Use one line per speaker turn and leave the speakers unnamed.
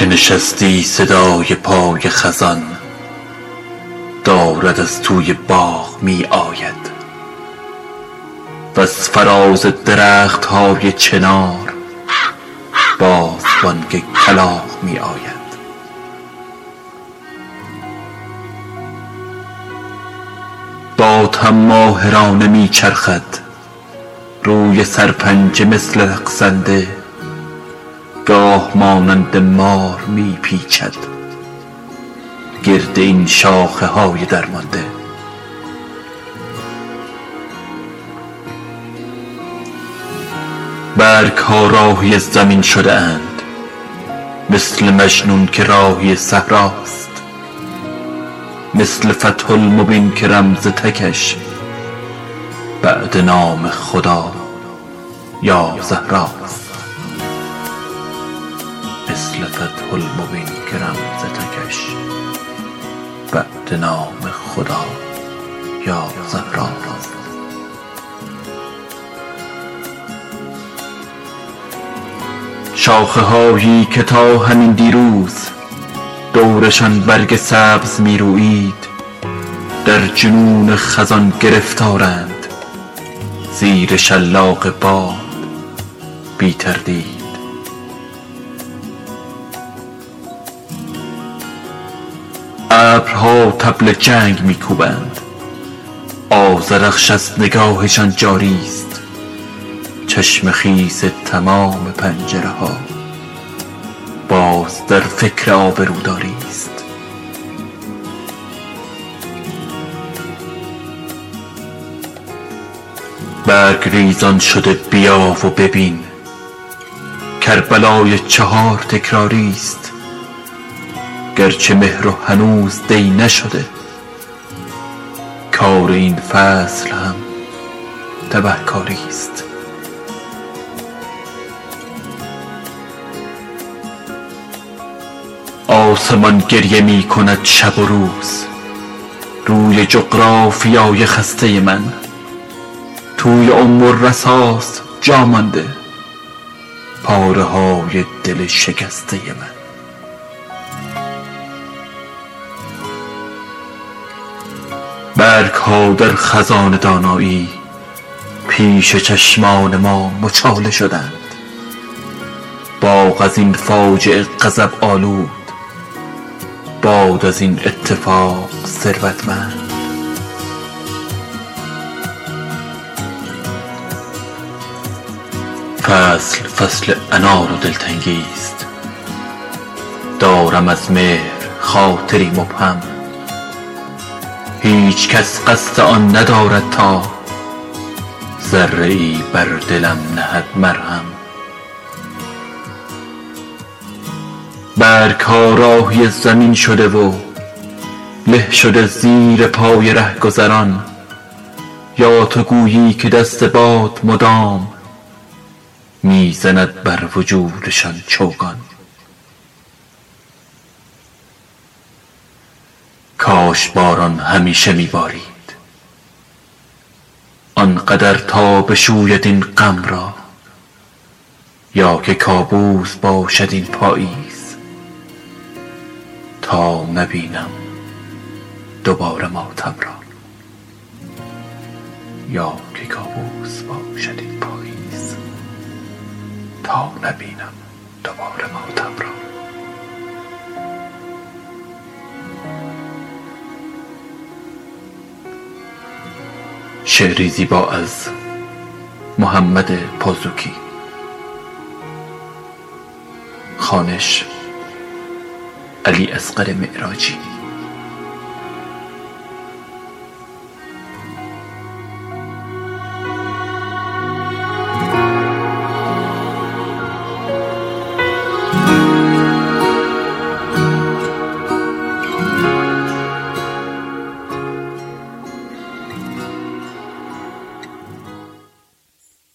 چه نشستی صدای پای خزان. دارد از توی باغ می آید. وز فراز درخت های چنار باز بانگ کلاغ می آید. باد هم ماهرانه می چرخد. روی سرپنجه مثل رقصنده گاه مانند مار می پیچد گرد این شاخه های درمانده. برگ ها راهی زمین شده اند. مثل مجنون که راهی صحراست. مثل فتح المبین که رمز تکش. بعد نام خدا یا زهراست. مثل فتح المبین که رمز تکش. بعد نام خدا یا زهراست شاخه هایی که تا همین دیروز دورشان برگ سبز می رویید در جنون خزان گرفتارند. زیر شلاق باد بی تردید. ابرها طبل جنگ می کوبند آذرخش از نگاهشان جاری است. چشم خیس تمام پنجره ها باز در فکر آبروداری است. برگ ریزان شده بیا و ببین. کربلای چهار تکراری است. گرچه مهر و هنوز دی نشده کار این فصل هم تبهکاری است. آسمان گریه می کند شب و روز روی جغرافیای خسته من توی ام الرساست جا مانده پاره های دل شکسته من. برگ ها در خزان دانایی پیش چشمان ما مچاله شدند. باغ از این فاجعه غضب آلود باد از این اتفاق ثروتمند. فصل فصل انار و دلتنگی است. دارم از مهر خاطری مبهم. هیچ کس قصد آن ندارد تا ذره ای بر دلم نهد مرهم. برگ ها راهی زمین شده و له شده زیر پای رهگذران یا تو گویی که دست باد مدام می زند بر وجودشان چوگان. کاش باران همیشه می بارید آنقدر تا بشوید این غم را یا که کابوس باشد این پاییز تا نبینم دوباره ماتم را. یا که کابوس باشد این پاییز تا نبینم دوباره ماتم را. شعری زیبا از محمد پازوکی. خانش علی اصغر معراجی.